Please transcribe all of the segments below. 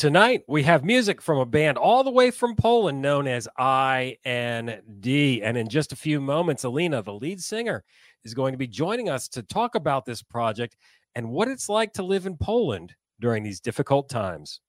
Tonight, we have music from a band all the way from Poland known as IND. And in just a few moments, Alina, the lead singer, is going to be joining us to talk about this project and what it's like to live in Poland during these difficult times.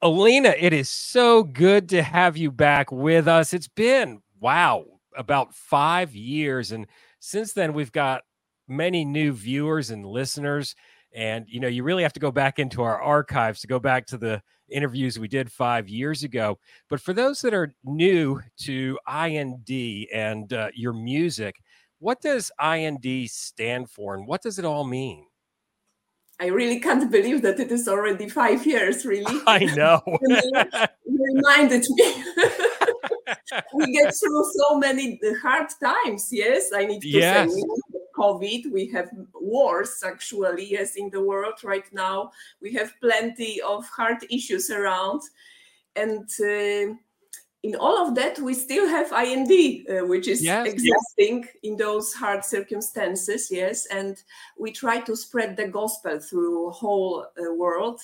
Alina, it is so good to have you back with us. It's been, wow, about five years. And since then, we've got many new viewers and listeners. And, you know, you really have to go back into our archives to go back to the interviews we did five years ago. But for those that are new to IND and uh, your music, what does IND stand for and what does it all mean? I really can't believe that it is already five years, really. I know. you reminded me. we get through so many hard times, yes. I need to yes. say COVID, we have wars actually, yes, in the world right now. We have plenty of hard issues around. And uh, in all of that, we still have IND, uh, which is yes, existing yes. in those hard circumstances. Yes, and we try to spread the gospel through whole uh, world,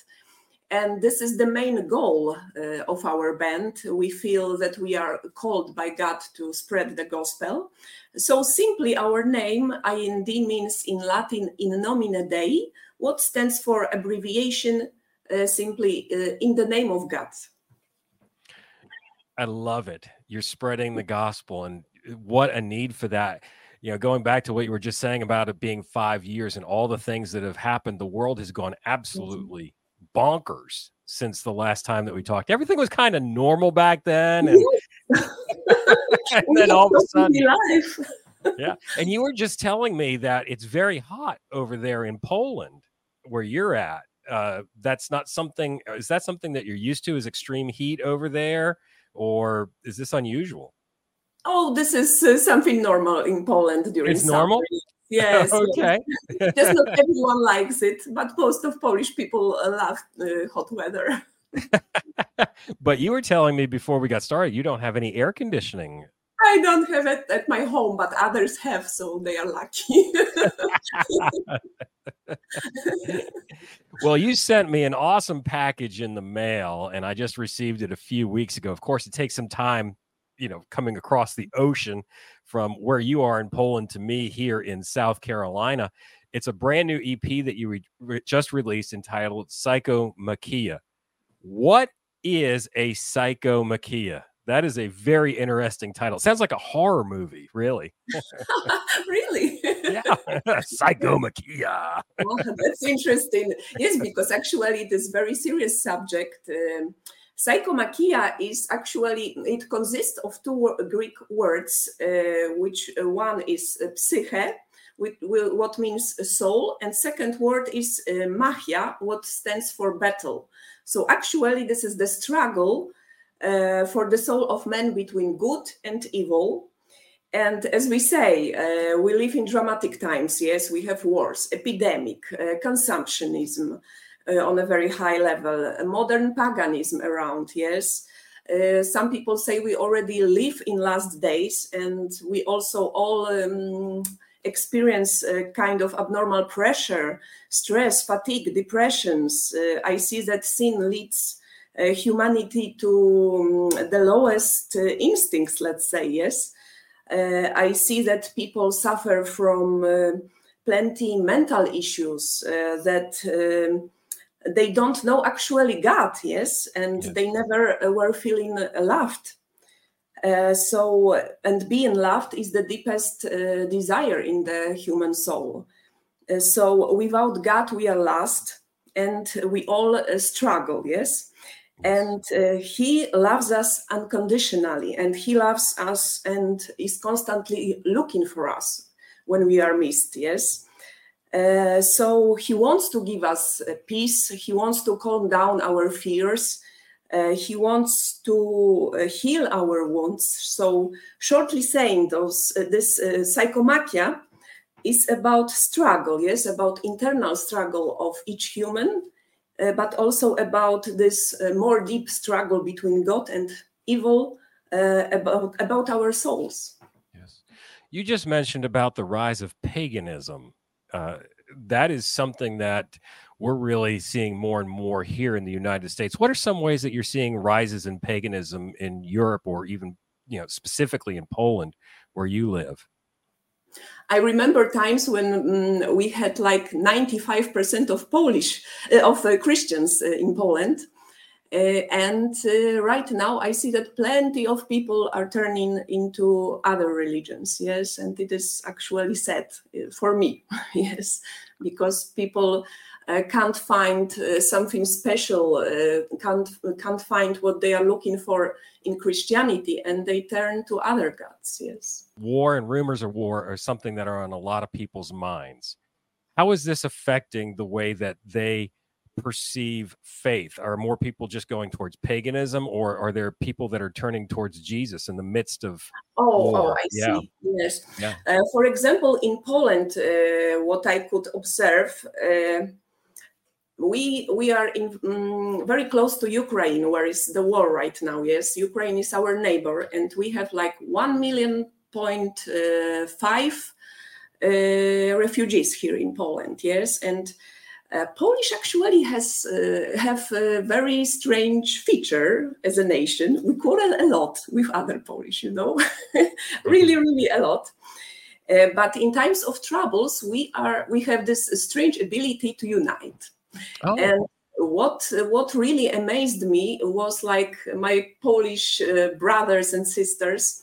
and this is the main goal uh, of our band. We feel that we are called by God to spread the gospel. So simply, our name IND means in Latin "in nomine Dei," what stands for abbreviation uh, simply uh, in the name of God. I love it. You're spreading the gospel, and uh, what a need for that. You know, going back to what you were just saying about it being five years and all the things that have happened, the world has gone absolutely bonkers since the last time that we talked. Everything was kind of normal back then, and, and then all of a sudden, yeah. And you were just telling me that it's very hot over there in Poland, where you're at. Uh, that's not something. Is that something that you're used to? Is extreme heat over there? Or is this unusual? Oh, this is uh, something normal in Poland during It's summer. normal? Yes. okay. Just not everyone likes it, but most of Polish people love uh, hot weather. but you were telling me before we got started, you don't have any air conditioning. I don't have it at my home, but others have, so they are lucky. well, you sent me an awesome package in the mail, and I just received it a few weeks ago. Of course, it takes some time, you know, coming across the ocean from where you are in Poland to me here in South Carolina. It's a brand new EP that you re- re- just released entitled Psycho Psychomachia. What is a Psycho Psychomachia? That is a very interesting title. Sounds like a horror movie, really. really? yeah. Psychomachia. well, that's interesting. Yes, because actually it is very serious subject. Um, psychomachia is actually it consists of two Greek words, uh, which uh, one is uh, psyche, which, what means soul, and second word is uh, machia, what stands for battle. So actually, this is the struggle uh, for the soul of man between good and evil. And as we say, uh, we live in dramatic times. Yes, we have wars, epidemic, uh, consumptionism uh, on a very high level, modern paganism around. Yes, uh, some people say we already live in last days, and we also all um, experience a kind of abnormal pressure, stress, fatigue, depressions. Uh, I see that sin leads humanity to um, the lowest uh, instincts, let's say, yes. Uh, I see that people suffer from plenty mental issues that um, they don't know actually God, yes, and yes. they never were feeling loved. Uh, so, and being loved is the deepest uh, desire in the human soul. Uh, so, without God, we are lost and we all struggle, yes and uh, he loves us unconditionally and he loves us and is constantly looking for us when we are missed yes? Uh, so he wants to give us peace. He wants to calm down our fears. Uh, he wants to uh, heal our wounds. So shortly saying those uh, this uh, psychomachia is about struggle, yes, about internal struggle of each human, uh, but also about this uh, more deep struggle between God and evil, uh, about about our souls. Yes, you just mentioned about the rise of paganism. Uh, that is something that we're really seeing more and more here in the United States. What are some ways that you're seeing rises in paganism in Europe, or even you know specifically in Poland, where you live? I remember times when um, we had like 95% of Polish, uh, of uh, Christians uh, in Poland. And right now, I see that plenty of people are turning into other religions. Yes, and it is actually sad for me. yes, because people uh, can't find uh, something special, uh, can't can't find what they are looking for in Christianity, and they turn to other gods. Yes, war and rumors of war are something that are on a lot of people's minds. How is this affecting the way that they perceive faith? Are more people just going towards paganism, or are there people that are turning towards Jesus in the midst of? Oh, oh war? oh I yeah. see. Yes. Yeah. Uh, for example, in Poland, uh, what I could observe uh, we we are in um, very close to Ukraine, where is the war right now. Yes, Ukraine is our neighbor, and we have like one million point uh, five uh, refugees here in Poland. Yes, and uh, Polish actually has uh, have a very strange feature as a nation. We quarrel a lot with other Polish, you know, really, really a lot. Uh, but in times of troubles, we are we have this strange ability to unite Oh. And what what really amazed me was like my Polish uh, brothers and sisters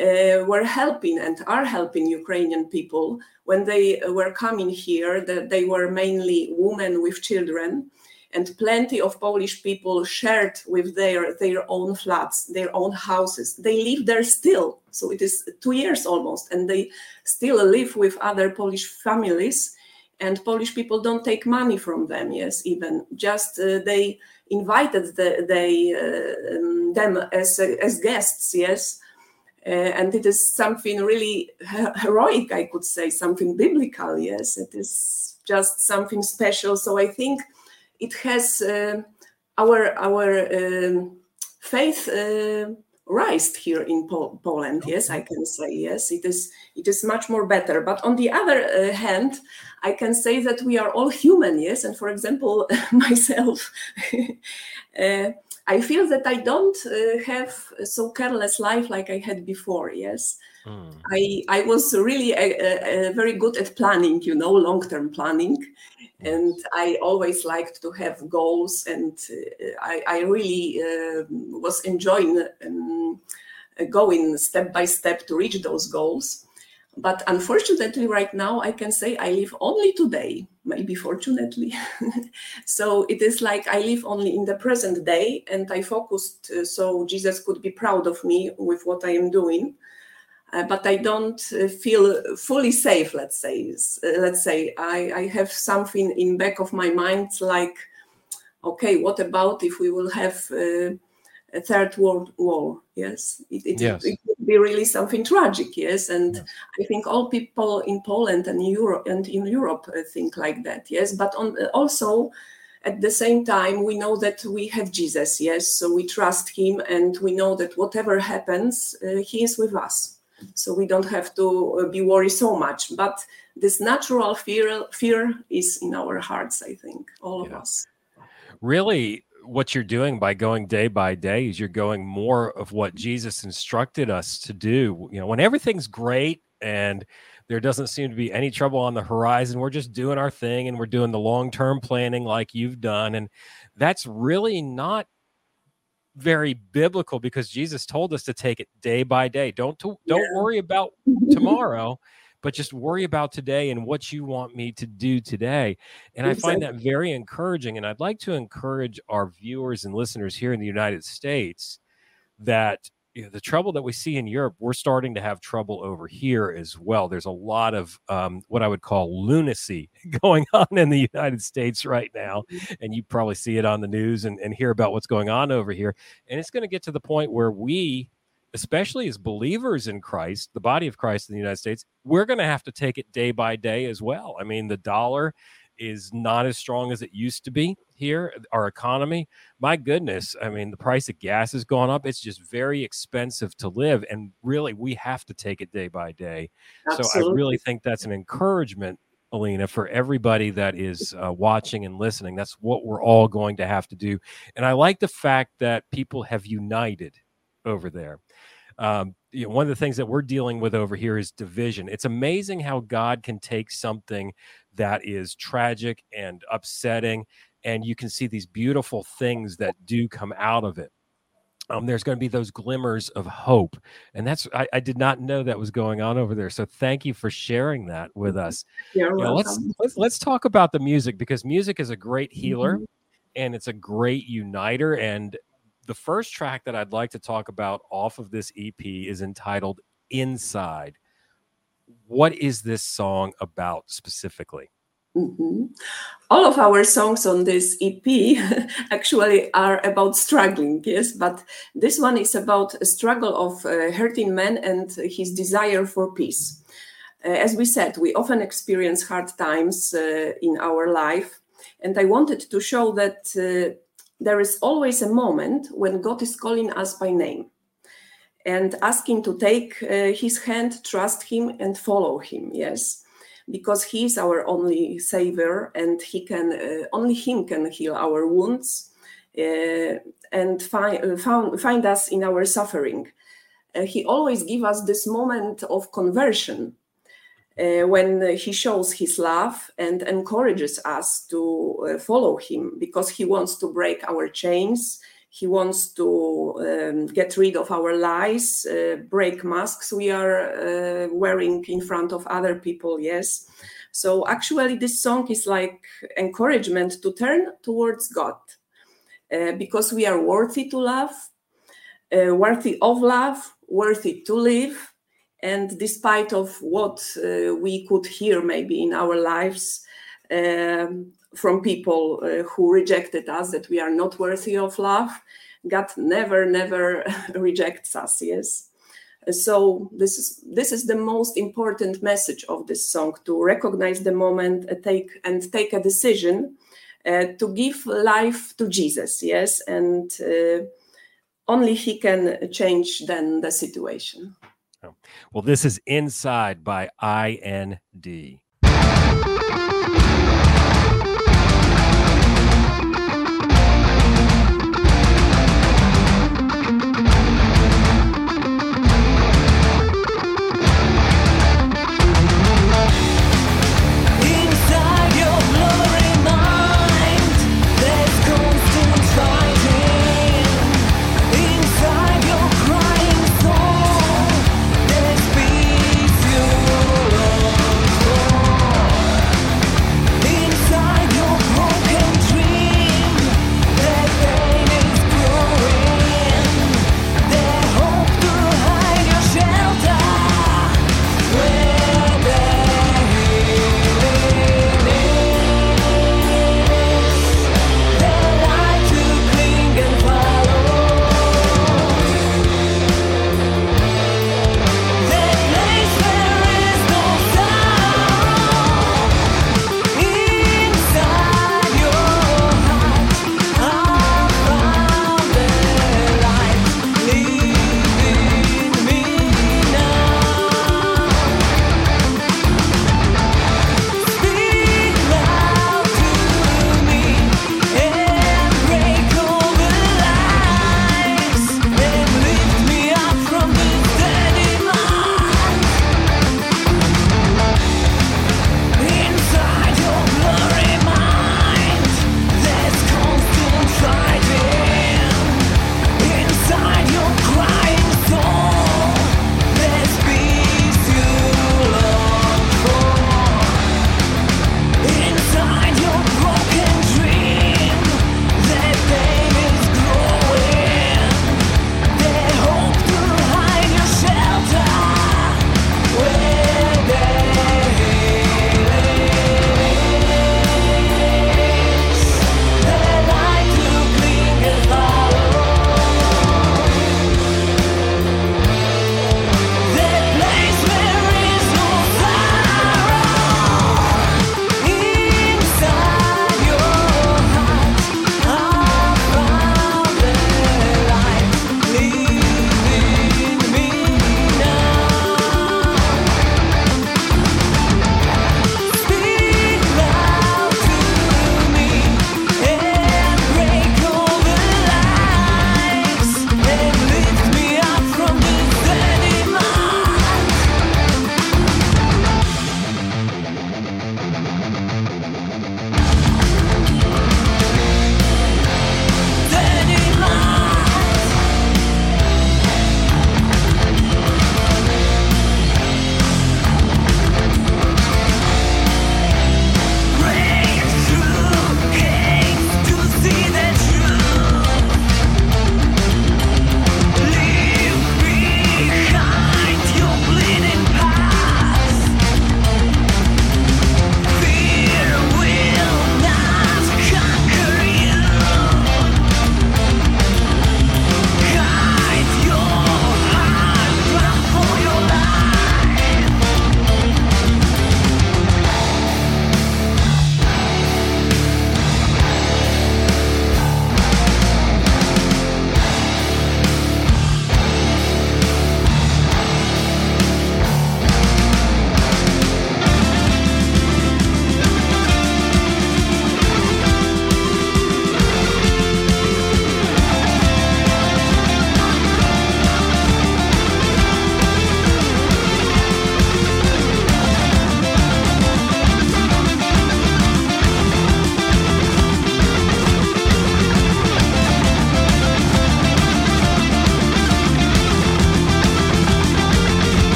uh, were helping and are helping Ukrainian people when they were coming here. That they were mainly women with children, and plenty of Polish people shared with their their own flats, their own houses. They live there still, so it is two years almost, and they still live with other Polish families and Polish people don't take money from them. Yes, even just uh, they invited the, they uh, um, them as as guests. Yes. Uh, and it is something really heroic, I could say, something biblical. Yes, it is just something special. So I think it has uh, our our um, faith uh, raised here in po- Poland. Yes, I can say yes. It is it is much more better. But on the other uh, hand, I can say that we are all human. Yes, and for example, myself. uh, I feel that I don't uh, have so careless life like I had before. Yes, mm. I I was really a, a, a very good at planning. You know, long term planning, and I always liked to have goals, and uh, I, I, really uh, was enjoying um, going step by step to reach those goals. But unfortunately, right now, I can say I live only today, maybe fortunately. so it is like I live only in the present day, and I focused uh, so Jesus could be proud of me with what I am doing uh, but I don't uh, feel fully safe. Let's say, uh, let's say I, I have something in back of my mind like, okay, what about if we will have uh, a third world war? Yes, it, it, yes. it, be really something tragic. Yes, and yes. I think all people in Poland and Europe and in Europe uh, think like that. Yes, but on also at the same time we know that we have jesus yes so we trust him and we know that whatever happens uh, he is with us so we don't have to uh, be worried so much but this natural fear fear is in our hearts i think all of us really what you're doing by going day by day is you're going more of what jesus instructed us to do you know when everything's great and there doesn't seem to be any trouble on the horizon we're just doing our thing and we're doing the long term planning like you've done and that's really not very biblical because Jesus told us to take it day by day. Don't to, don't yeah. worry about tomorrow, but just worry about today and what you want me to do today. And exactly. I find that very encouraging. And I'd like to encourage our viewers and listeners here in the United States that you know, the trouble that we see in Europe, we're starting to have trouble over here as well. There's a lot of um, what I would call lunacy going on in the United States right now. Mm-hmm. And you probably see it on the news and, and hear about what's going on over here. And it's going to get to the point where we, especially as believers in Christ, the body of Christ in the United States, we're going to have to take it day by day as well. I mean, the dollar is not as strong as it used to be here. Our economy, my goodness, I mean, the price of gas has gone up. It's just very expensive to live. And really, we have to take it day by day. Absolutely. So I really think that's an encouragement. Alina, for everybody that is uh, watching and listening, that's what we're all going to have to do. And I like the fact that people have united over there. Um, you know, one of the things that we're dealing with over here is division. It's amazing how God can take something that is tragic and upsetting, and you can see these beautiful things that do come out of it. Um, there's going to be those glimmers of hope, and that's I, I, did not know that was going on over there. So thank you for sharing that with us. you know, let's, let's let's talk about the music because music is a great healer, mm-hmm. and it's a great uniter. And the first track that I'd like to talk about off of this EP is entitled Inside. What is this song about specifically? Mm-hmm. All of our songs on this EP actually are about struggling, yes, but this one is about a struggle of a hurting man and his desire for peace. Uh, as we said, we often experience hard times uh, in our life, and I wanted to show that uh, there is always a moment when God is calling us by name and asking to take uh, his hand, trust him, and follow him. Yes, because he is our only savior, and he can uh, only him can heal our wounds uh, and find, uh, found, find us in our suffering. Uh, he always give us this moment of conversion uh, when he shows his love and encourages us to uh, follow him because he wants to break our chains. He wants to um, get rid of our lies uh, break masks we are uh, wearing in front of other people yes. So actually this song is like encouragement to turn towards god uh, because we are worthy to love uh, worthy of love worthy to live and despite of what uh, we could hear maybe in our lives um, from people uh, who rejected us that we are not worthy of love god never never rejects us yes. So this is this is the most important message of this song to recognize the moment and take and take a decision uh, to give life to jesus yes and uh, only he can change then the situation well, this is Inside by IND.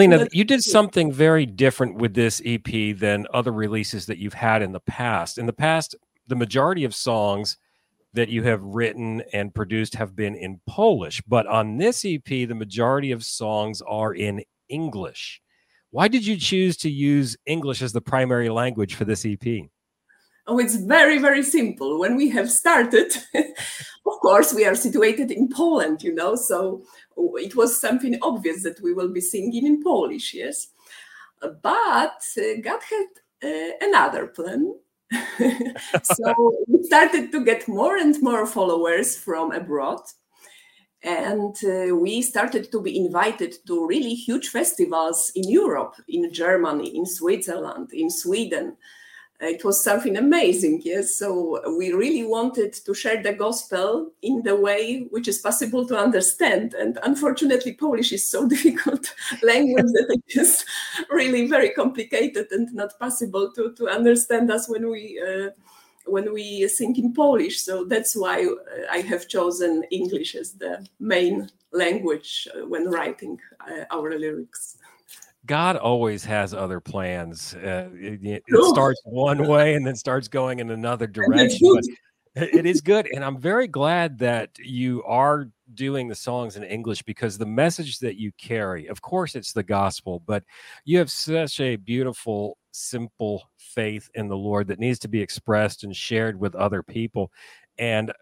Alina, you did something very different with this EP than other releases that you've had in the past. In the past, the majority of songs that you have written and produced have been in Polish, but on this EP, the majority of songs are in English. Why did you choose to use English as the primary language for this EP? Oh, it's very, very simple. When we have started, of course, we are situated in Poland, you know, so it was something obvious that we will be singing in Polish, yes. But uh, God had uh, another plan. so we started to get more and more followers from abroad. And uh, we started to be invited to really huge festivals in Europe, in Germany, in Switzerland, in Sweden it was something amazing yes. So we really wanted to share the gospel in the way which is possible to understand. And unfortunately polish is so difficult language that it is really very complicated and not possible to, to understand us when we uh, when we sing in polish. So that's why uh, i have chosen english as the main language uh, when writing uh, our lyrics God always has other plans. Uh, it, it starts one way and then starts going in another direction. But it is good, and I'm very glad that you are doing the songs in English because the message that you carry, of course, it's the gospel, but you have such a beautiful, simple faith in the Lord that needs to be expressed and shared with other people. And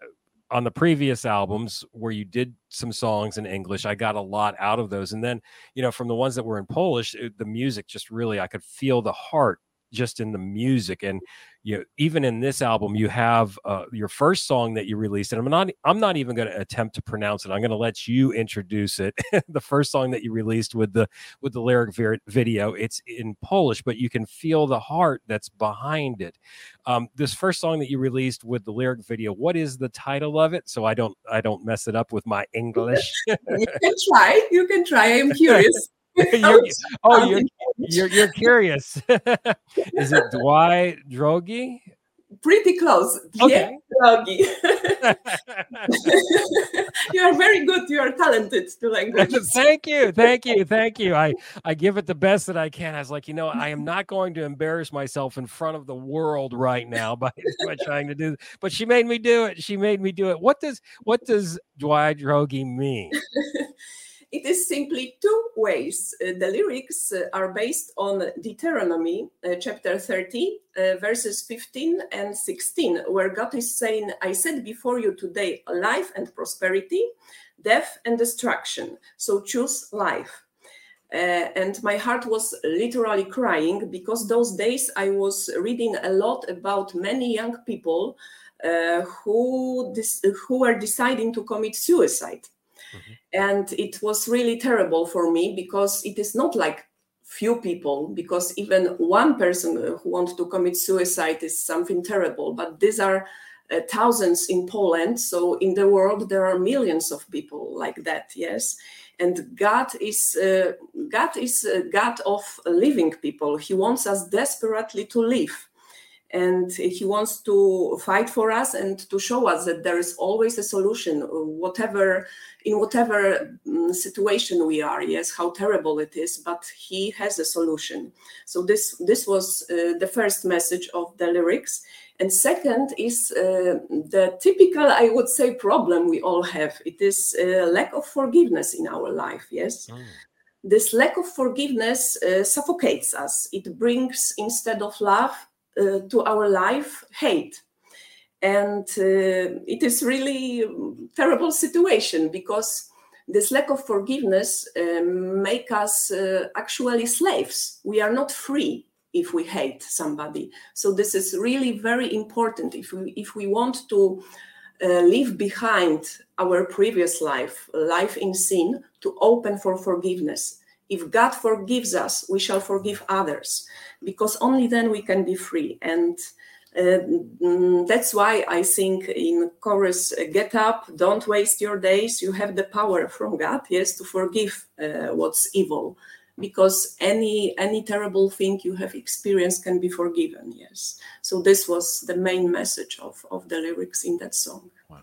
on the previous albums where you did some songs in English, I got a lot out of those. And then, you know, from the ones that were in Polish, it, the music just really, I could feel the heart just in the music and you know even in this album you have uh, your first song that you released and i'm not i'm not even going to attempt to pronounce it i'm going to let you introduce it the first song that you released with the with the lyric video it's in polish but you can feel the heart that's behind it. Um, this first song that you released with the lyric video what is the title of it? So i don't i don't mess it up with my english. You can try you can try i'm curious you're, oh, you're, you're, you're curious. Is it Dwight Drogi? Pretty close. Okay. Drogi. you are very good. You are talented to language. thank you. Thank you. Thank you. I, I give it the best that I can. I was like, you know, I am not going to embarrass myself in front of the world right now by, by trying to do but she made me do it. She made me do it. What does what does Dwight Drogi mean? It is simply two ways. Uh, the lyrics uh, are based on Deuteronomy uh, chapter 30, uh, verses 15 and 16, where God is saying, I said before you today life and prosperity, death and destruction. So choose life. Uh, and my heart was literally crying because those days I was reading a lot about many young people uh, who, who were deciding to commit suicide Mm-hmm. And it was really terrible for me because it is not like few people, because even one person who wants to commit suicide is something terrible. But these are uh, thousands in Poland. So in the world, there are millions of people like that. Yes. And God is uh, God is God of living people. He wants us desperately to live and he wants to fight for us and to show us that there is always a solution whatever in whatever mm, situation we are. Yes how terrible it is but he has a solution. So this this was uh, the first message of the lyrics. And second is uh, the typical i would say problem we all have. It is a lack of forgiveness in our life yes? Mm. this lack of forgiveness uh, suffocates us. It brings instead of love uh, to our life hate and uh, it is really terrible situation because this lack of forgiveness uh, make us uh, actually slaves we are not free if we hate somebody. So this is really very important if we if we want to uh, leave behind our previous life, life in sin, to open for forgiveness. If God forgives us, we shall forgive others, because only then we can be free. And uh, mm, that's why I think in chorus, uh, get up, don't waste your days. You have the power from God, yes, to forgive uh, what's evil because any any terrible thing you have experienced can be forgiven yes so this was the main message of of the lyrics in that song wow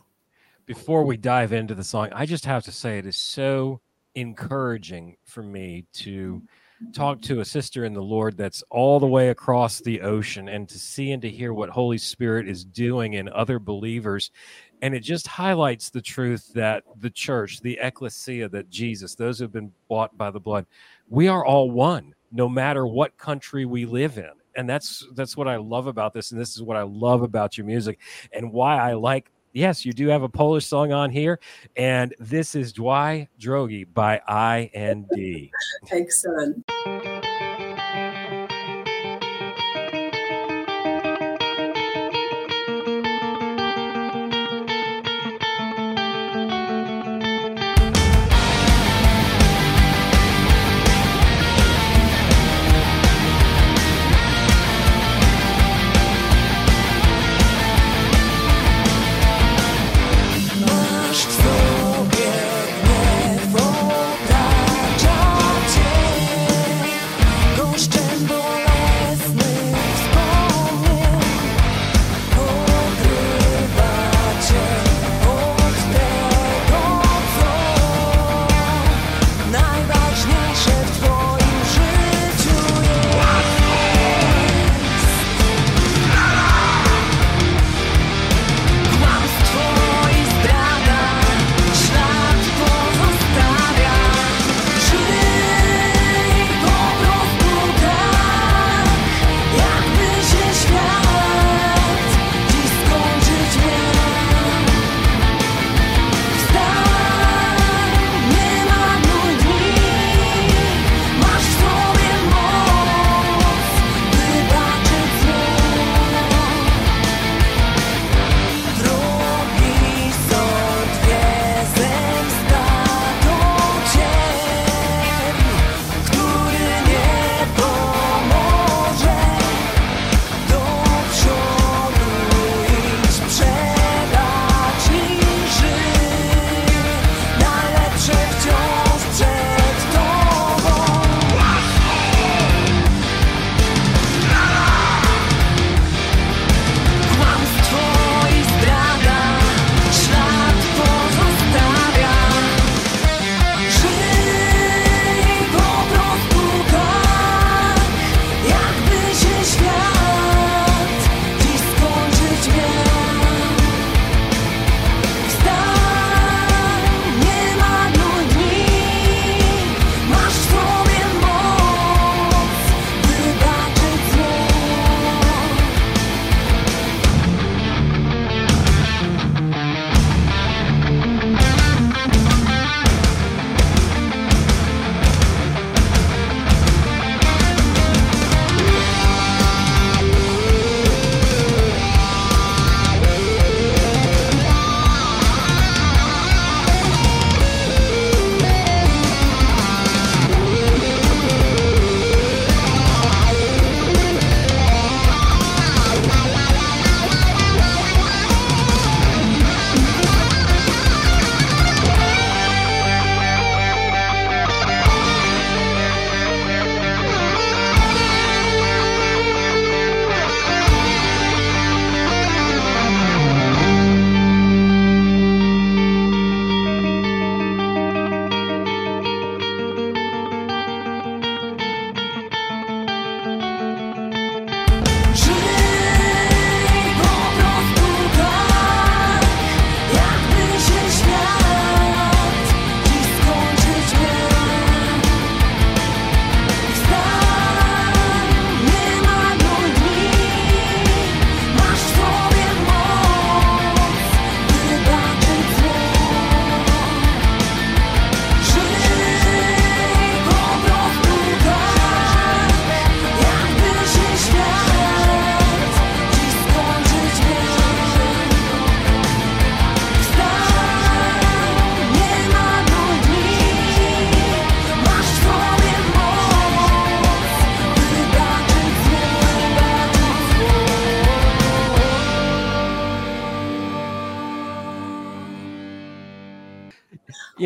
before we dive into the song i just have to say it is so encouraging for me to mm-hmm. talk to a sister in the lord that's all the way across the ocean and to see and to hear what holy spirit is doing in other believers. And it just highlights the truth that the church the ecclesia that jesus those who have been bought by the blood we are all one no matter what country we live in. And that's that's what i love about this and this is what i love about your music and why i like yes you do have a polish song on here and this is dwy drogi by ind excellent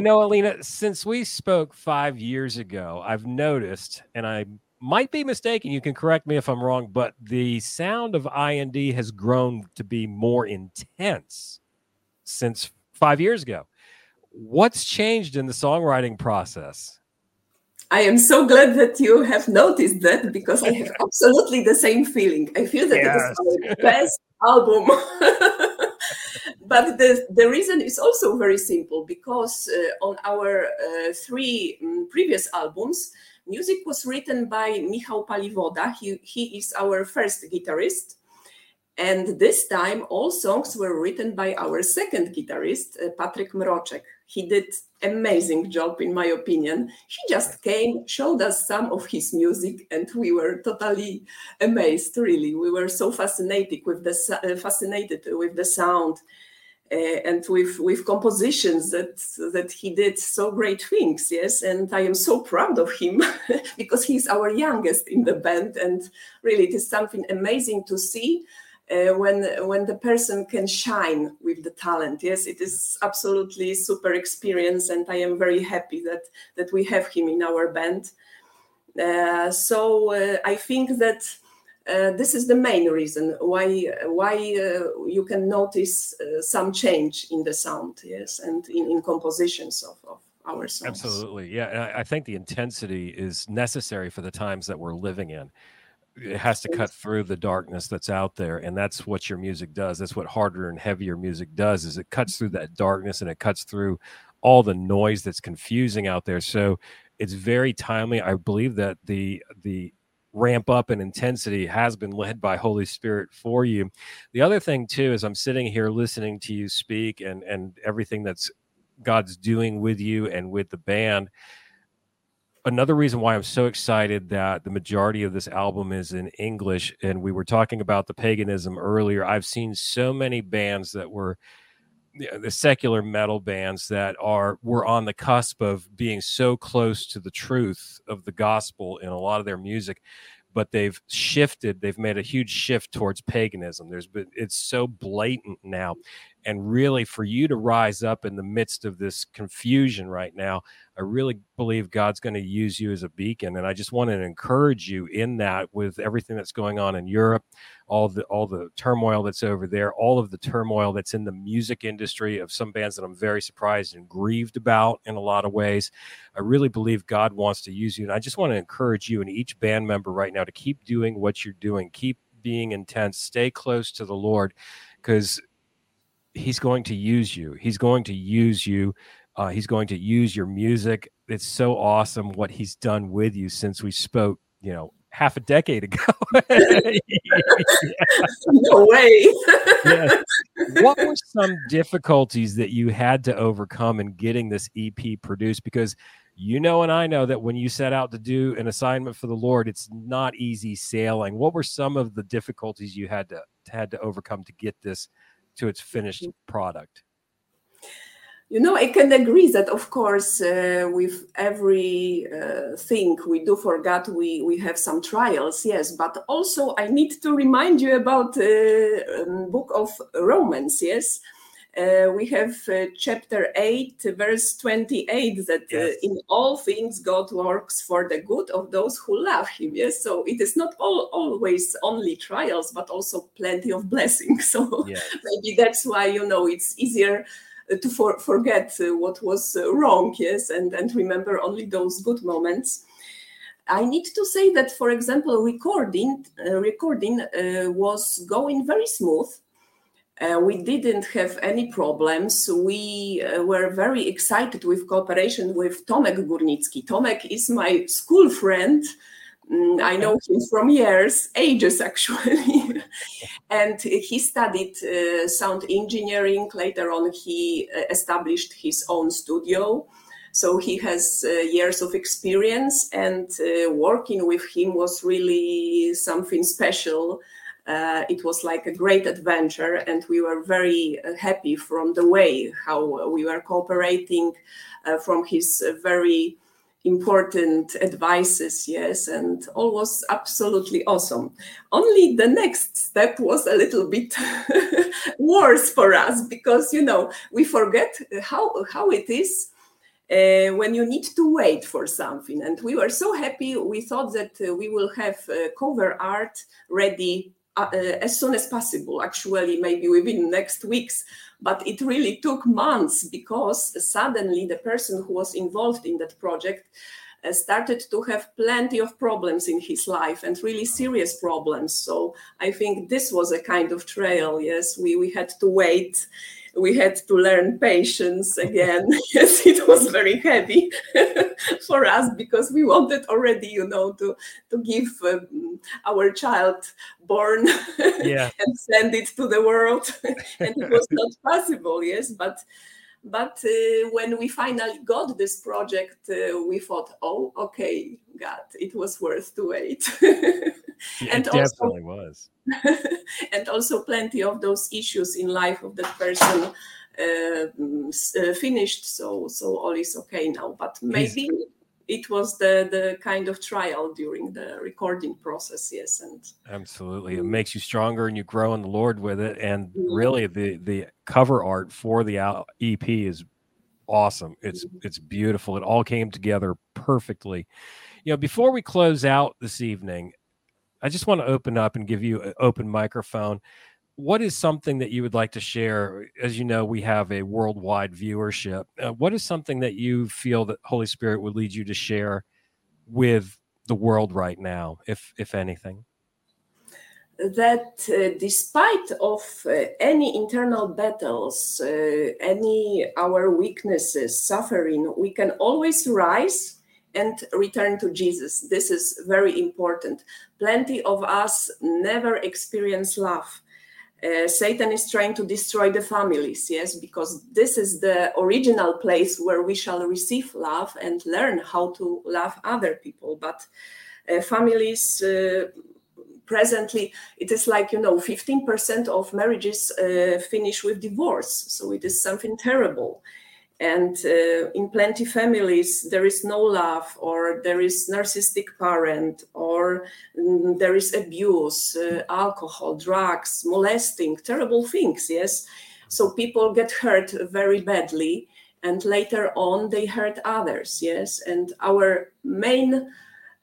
You know, Alina, since we spoke five years ago, I've noticed, and I might be mistaken, you can correct me if I'm wrong, but the sound of IND has grown to be more intense since five years ago. What's changed in the songwriting process? I am so glad that you have noticed that because I have absolutely the same feeling. I feel that yes. it is our best album. but the, the reason is also very simple because uh, on our uh, three um, previous albums, music was written by Michał Paliwoda. He, he is our first guitarist. And this time, all songs were written by our second guitarist, uh, Patrick Mroczek. He did amazing job, in my opinion. He just came, showed us some of his music, and we were totally amazed. Really, we were so fascinated with the uh, fascinated with the sound. Uh, and with with compositions that that he did so great things yes? And i am so proud of him because he's our youngest in the band. And really it is something amazing to see uh, when when the person can shine with the talent yes? It is absolutely super experience and i am very happy that that we have him in our band. Uh, so uh, i think that uh, this is the main reason why why uh, you can notice uh, some change in the sound yes and in, in compositions of, of our songs. Absolutely. Yeah I think the intensity is necessary for the times that we're living in. It has to cut through the darkness that's out there and that's what your music does. That's what harder and heavier music does is it cuts through that darkness and it cuts through all the noise that's confusing out there. So it's very timely. I believe that the the ramp up in intensity has been led by holy spirit for you the other thing too is i'm sitting here listening to you speak and and everything that's god's doing with you and with the band another reason why I'm so excited that the majority of this album is in English, and we were talking about the paganism earlier. I've seen so many bands that were the secular metal bands that are were on the cusp of being so close to the truth of the gospel in a lot of their music but they've shifted they've made a huge shift towards paganism. There's been it's so blatant now and really for you to rise up in the midst of this confusion right now i really believe god's going to use you as a beacon and i just want to encourage you in that with everything that's going on in europe all the all the turmoil that's over there all of the turmoil that's in the music industry of some bands that i'm very surprised and grieved about in a lot of ways. I really believe god wants to use you and i just want to encourage you and each band member right now to keep doing what you're doing keep being intense stay close to the lord because he's going to use you. He's going to use you. Uh, he's going to use your music. It's so awesome what he's done with you since we spoke, you know, half a decade ago. no way. yeah. What were some difficulties that you had to overcome in getting this EP produced? Because you know, and I know that when you set out to do an assignment for the Lord, it's not easy sailing. What were some of the difficulties you had to had to overcome to get this to its finished product? You know, I can agree that, of course, uh, with every uh, thing we do for God, we, we have some trials, yes. But also, I need to remind you about the uh, um, book of Romans, yes uh, we have uh, chapter 8, verse 28, that uh, in all things God works for the good of those who love Him. Yes, so it is not all, always only trials, but also plenty of blessings. So yes. maybe that's why, you know, it's easier uh, to for, forget uh, what was uh, wrong, yes, and, and remember only those good moments. I need to say that, for example, recording recording was going very smooth uh, we didn't have any problems. We uh, were very excited with cooperation with Tomek Górnicki. Tomek is my school friend. Mm, I know him from years, ages actually. and he studied uh, sound engineering. Later on, he uh, established his own studio. So he has uh, years of experience, and uh, working with him was really something special uh, it was like a great adventure, and we were very uh, happy from the way how we were cooperating, uh, from his uh, very important advices, yes, and all was absolutely awesome. Only the next step was a little bit worse for us because you know we forget how how it is uh, when you need to wait for something. And we were so happy. We thought that uh, we will have uh, cover art ready as soon as possible, actually, maybe within next weeks. But it really took months because suddenly the person who was involved in that project uh, started to have plenty of problems in his life and really serious problems. So I think this was a kind of trail. Yes, we, we had to wait we had to learn patience again. yes, it was very heavy for us because we wanted already, you know, to to give um, our child born yeah. and send it to the world, and it was not possible. Yes, but but uh, when we finally got this project, uh, we thought, oh, okay, God, it was worth to wait. yeah, and it also, definitely was. and also plenty of those issues in life of that person uh, uh, finished. So so all is okay now. But maybe. He's, it was the the kind of trial during the recording process yes and absolutely. It makes you stronger and you grow in the lord with it. And really the the cover art for the ep is awesome. It's mm-hmm. it's beautiful. It all came together perfectly. You know before we close out this evening i just want to open up and give you an open microphone what is something that you would like to share? As you know, we have a worldwide viewership. Uh, what is something that you feel that Holy Spirit would lead you to share with the world right now, if if anything? That uh, despite of uh, any internal battles, uh, any our weaknesses, suffering, we can always rise and return to Jesus. This is very important. Plenty of us never experience love uh, Satan is trying to destroy the families, yes, because this is the original place where we shall receive love and learn how to love other people. But uh, families, uh, presently, it is like, you know, 15% of marriages uh, finish with divorce. So it is something terrible and uh, in plenty families there is no love or there is narcissistic parent or um, there is abuse uh, alcohol drugs molesting terrible things yes? So people get hurt very badly and later on they hurt others yes? And our main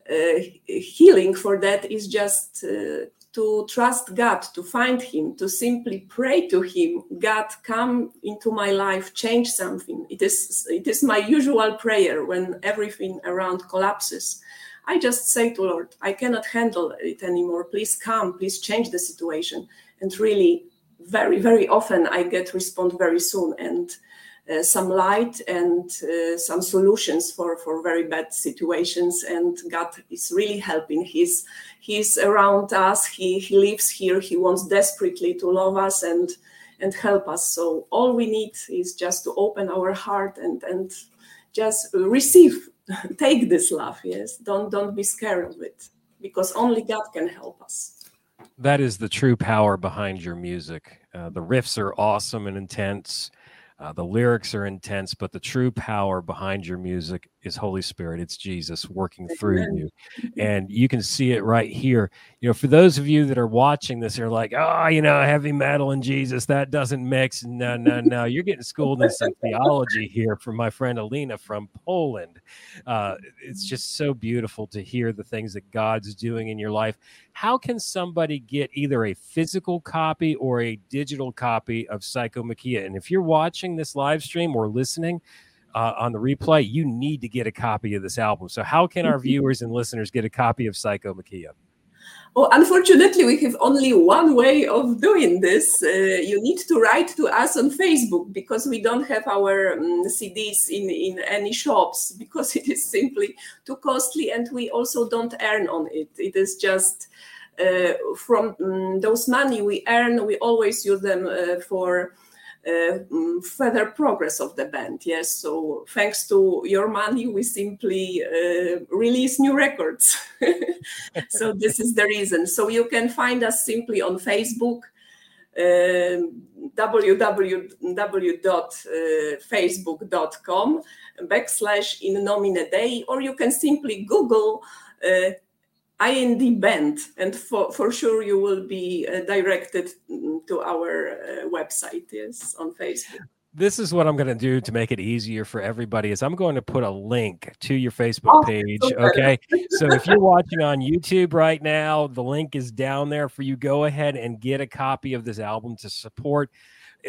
uh, healing for that is just uh, to trust God, to find Him, to simply pray to Him. God, come into my life, change something. It is it is my usual prayer when everything around collapses. I just say to Lord, I cannot handle it anymore. Please come, please change the situation. And really, very very often I get response very soon and uh, some light and uh, some solutions for, for very bad situations. And God is really helping. He's He's around us. He He lives here. He wants desperately to love us and and help us. So all we need is just to open our heart and and just receive, take this love. Yes, don't don't be scared of it because only God can help us. That is the true power behind your music. Uh, the riffs are awesome and intense. Uh, the lyrics are intense, but the true power behind your music is Holy Spirit. It's Jesus working through you. And you can see it right here. You know, for those of you that are watching this, you're like, oh, you know, heavy metal and Jesus, that doesn't mix. No, no, no. You're getting schooled in some theology here from my friend Alina from Poland. Uh, it's just so beautiful to hear the things that God's doing in your life. How can somebody get either a physical copy or a digital copy of Psychomachia? And if you're watching this live stream or listening, uh, on the replay, you need to get a copy of this album. So, how can our viewers and listeners get a copy of Psychomachia? Well, unfortunately, we have only one way of doing this. Uh, you need to write to us on Facebook because we don't have our um, CDs in, in any shops because it is simply too costly and we also don't earn on it. It is just uh, from um, those money we earn, we always use them uh, for further progress of the band. Yes, so thanks to your money, we simply uh, release new records. so this is the reason. So you can find us simply on Facebook. Uh, www.facebook.com backslash in nomine dei or you can simply google uh, IND band, and for, for sure you will be uh, directed to our uh, website, yes, on Facebook. this is what I'm going to do to make it easier for everybody is I'm going to put a link to your Facebook page. Okay. so if you're watching on YouTube right now, the link is down there for you. Go ahead and get a copy of this album to support.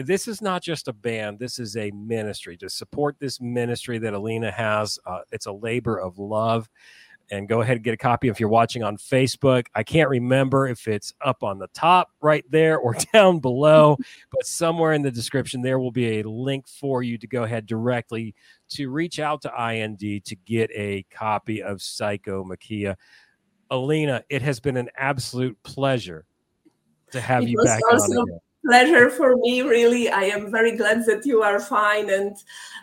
This is not just a band. This is a ministry to support this ministry that Alina has. Uh, it's a labor of love and go ahead and get a copy if you're watching on Facebook. I can't remember if it's up on the top right there or down below, but somewhere in the description there will be a link for you to go ahead directly to reach out to IND to get a copy of Psychomachia. Alina, it has been an absolute pleasure to have it you back on again pleasure for me really. I am very glad that you are fine. And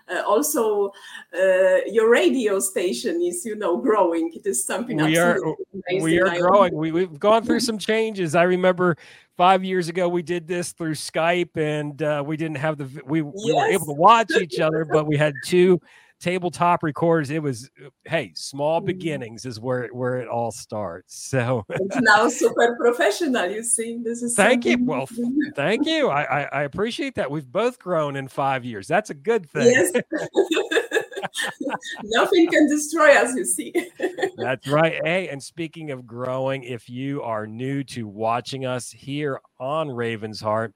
uh, also uh, your radio station is you know growing. It is something we are amazing. we are growing. We, we've gone through some changes. I remember five years ago we did this through skype and uh, we didn't have the we, we yes. were able to watch each other but we had two tabletop recorders. It was uh, hey, small mm-hmm. beginnings is where where it all starts. So it's now super professional. You see, this is thank you. Well, thank you. I, I, I appreciate that. We've both grown in five years. That's a good thing. Yes. Nothing can destroy us, you see. That's right. Hey, and speaking of growing, if you are new to watching us here on Raven's Heart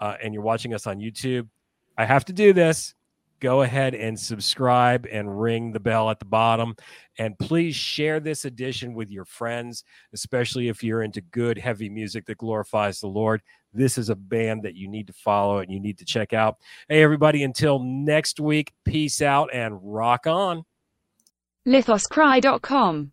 uh, and you're watching us on YouTube, I have to do this go ahead and subscribe and ring the bell at the bottom. And please share this edition with your friends, especially if you're into good, heavy music that glorifies the Lord. This is a band that you need to follow and you need to check out. Hey, everybody, until next week, peace out and rock on. Lithoscry.com